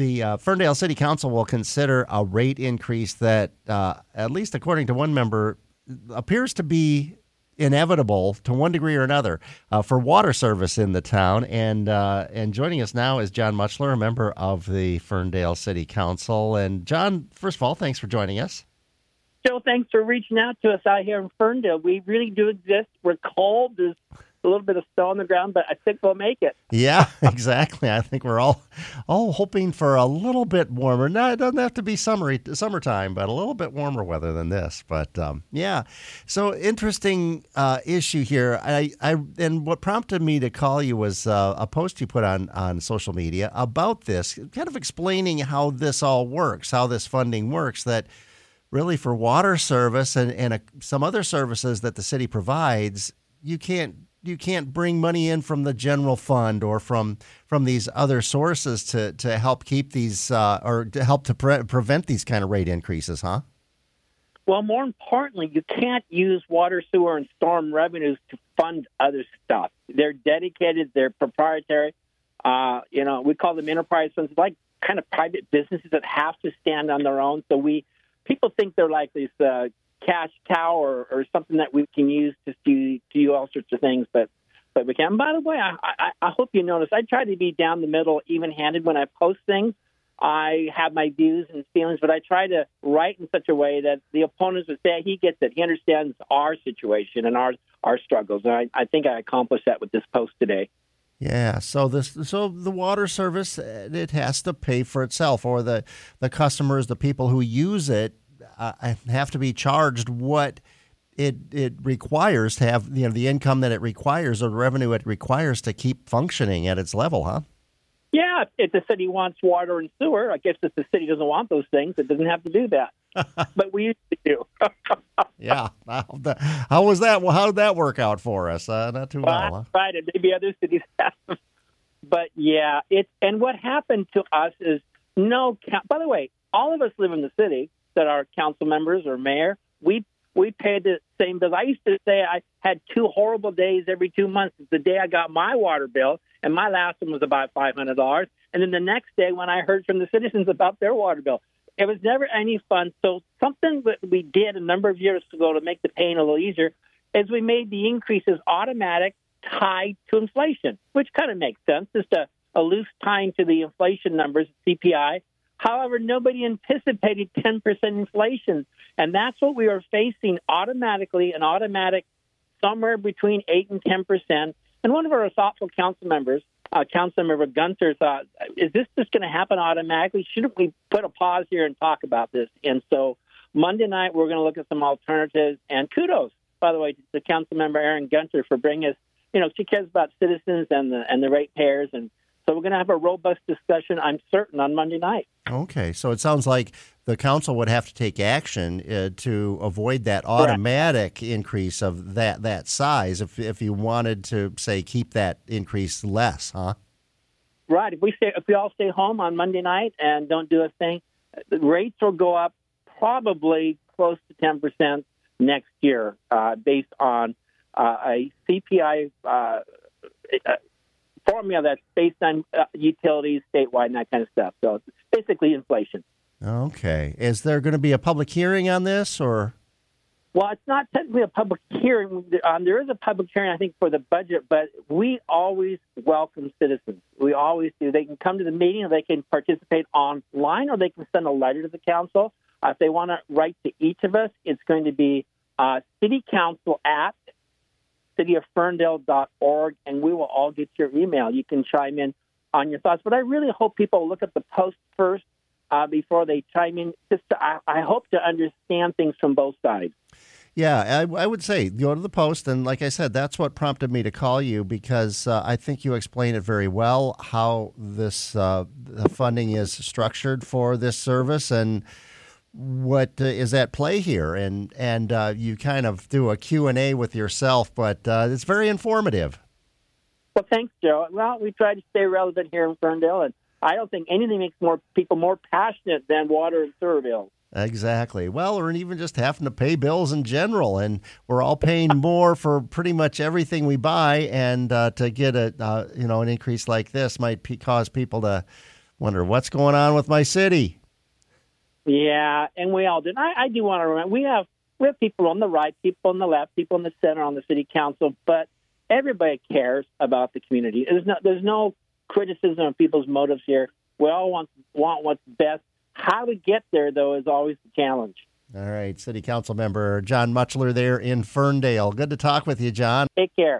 the uh, Ferndale City Council will consider a rate increase that, uh, at least according to one member, appears to be inevitable to one degree or another uh, for water service in the town. And uh, and joining us now is John Mutchler, a member of the Ferndale City Council. And John, first of all, thanks for joining us. Joe, thanks for reaching out to us out here in Ferndale. We really do exist. We're called There's a little bit of snow on the ground, but I think we'll make it. Yeah, exactly. I think we're all all hoping for a little bit warmer. No, it doesn't have to be summery summertime, but a little bit warmer weather than this. But um, yeah, so interesting uh, issue here. I, I and what prompted me to call you was uh, a post you put on on social media about this, kind of explaining how this all works, how this funding works. That really for water service and and a, some other services that the city provides, you can't you can't bring money in from the general fund or from from these other sources to to help keep these uh, or to help to pre- prevent these kind of rate increases, huh? Well, more importantly, you can't use water, sewer, and storm revenues to fund other stuff. They're dedicated. They're proprietary. Uh, you know, we call them enterprise funds, like kind of private businesses that have to stand on their own. So we people think they're like these uh, cash cow or, or something that we can use to do, to do all sorts of things. But but we can. And by the way, I, I, I hope you notice I try to be down the middle, even handed when I post things. I have my views and feelings, but I try to write in such a way that the opponents would say he gets it. He understands our situation and our our struggles. And I, I think I accomplished that with this post today. Yeah, so this so the water service it has to pay for itself, or the the customers, the people who use it uh, have to be charged what it it requires to have you know the income that it requires or the revenue it requires to keep functioning at its level, huh? Yeah, if the city wants water and sewer, I guess if the city doesn't want those things, it doesn't have to do that. but we used to do. yeah, how, was that? Well, how did that work out for us? Uh, not too well. well huh? Right, maybe other cities have. But yeah, it and what happened to us is no. By the way, all of us live in the city that are council members or mayor, we we paid the same bill. I used to say I had two horrible days every two months. It's the day I got my water bill, and my last one was about five hundred dollars. And then the next day, when I heard from the citizens about their water bill, it was never any fun. So something that we did a number of years ago to make the pain a little easier is we made the increases automatic, tied to inflation, which kind of makes sense. Just a, a loose tying to the inflation numbers, CPI, However, nobody anticipated 10% inflation. And that's what we are facing automatically, an automatic somewhere between 8 and 10%. And one of our thoughtful council members, uh, Councilmember Gunter, thought, is this just going to happen automatically? Shouldn't we put a pause here and talk about this? And so Monday night, we're going to look at some alternatives. And kudos, by the way, to Councilmember Aaron Gunter for bringing us, you know, she cares about citizens and the, and the ratepayers and so we're going to have a robust discussion, I'm certain, on Monday night. Okay, so it sounds like the council would have to take action uh, to avoid that automatic Correct. increase of that that size. If if you wanted to say keep that increase less, huh? Right. If we stay, if we all stay home on Monday night and don't do a thing, the rates will go up probably close to ten percent next year, uh, based on uh, a CPI uh, formula that's based on uh, utilities statewide and that kind of stuff. So it's basically inflation. Okay. Is there going to be a public hearing on this or? Well, it's not technically a public hearing. Um, there is a public hearing, I think, for the budget, but we always welcome citizens. We always do. They can come to the meeting, or they can participate online, or they can send a letter to the council. Uh, if they want to write to each of us, it's going to be uh, city council at cityofferndale.org, and we will all get your email. You can chime in on your thoughts. But I really hope people look at the post first uh, before they chime in. Just to, I, I, hope to understand things from both sides. Yeah, I, I, would say go to the post, and like I said, that's what prompted me to call you because uh, I think you explain it very well how this uh, the funding is structured for this service and what uh, is at play here and and uh, you kind of do a q&a with yourself but uh, it's very informative well thanks joe well we try to stay relevant here in ferndale and i don't think anything makes more people more passionate than water and sewer bills Exactly. Well, or even just having to pay bills in general, and we're all paying more for pretty much everything we buy, and uh, to get a uh, you know an increase like this might p- cause people to Wonder what's going on with my city. Yeah, and we all did. I, I do want to remember we have we have people on the right, people on the left, people in the center on the city council, but everybody cares about the community. There's no there's no criticism of people's motives here. We all want want what's best. How to get there though is always the challenge. All right, City Council member John Mutchler there in Ferndale. Good to talk with you, John. Take care.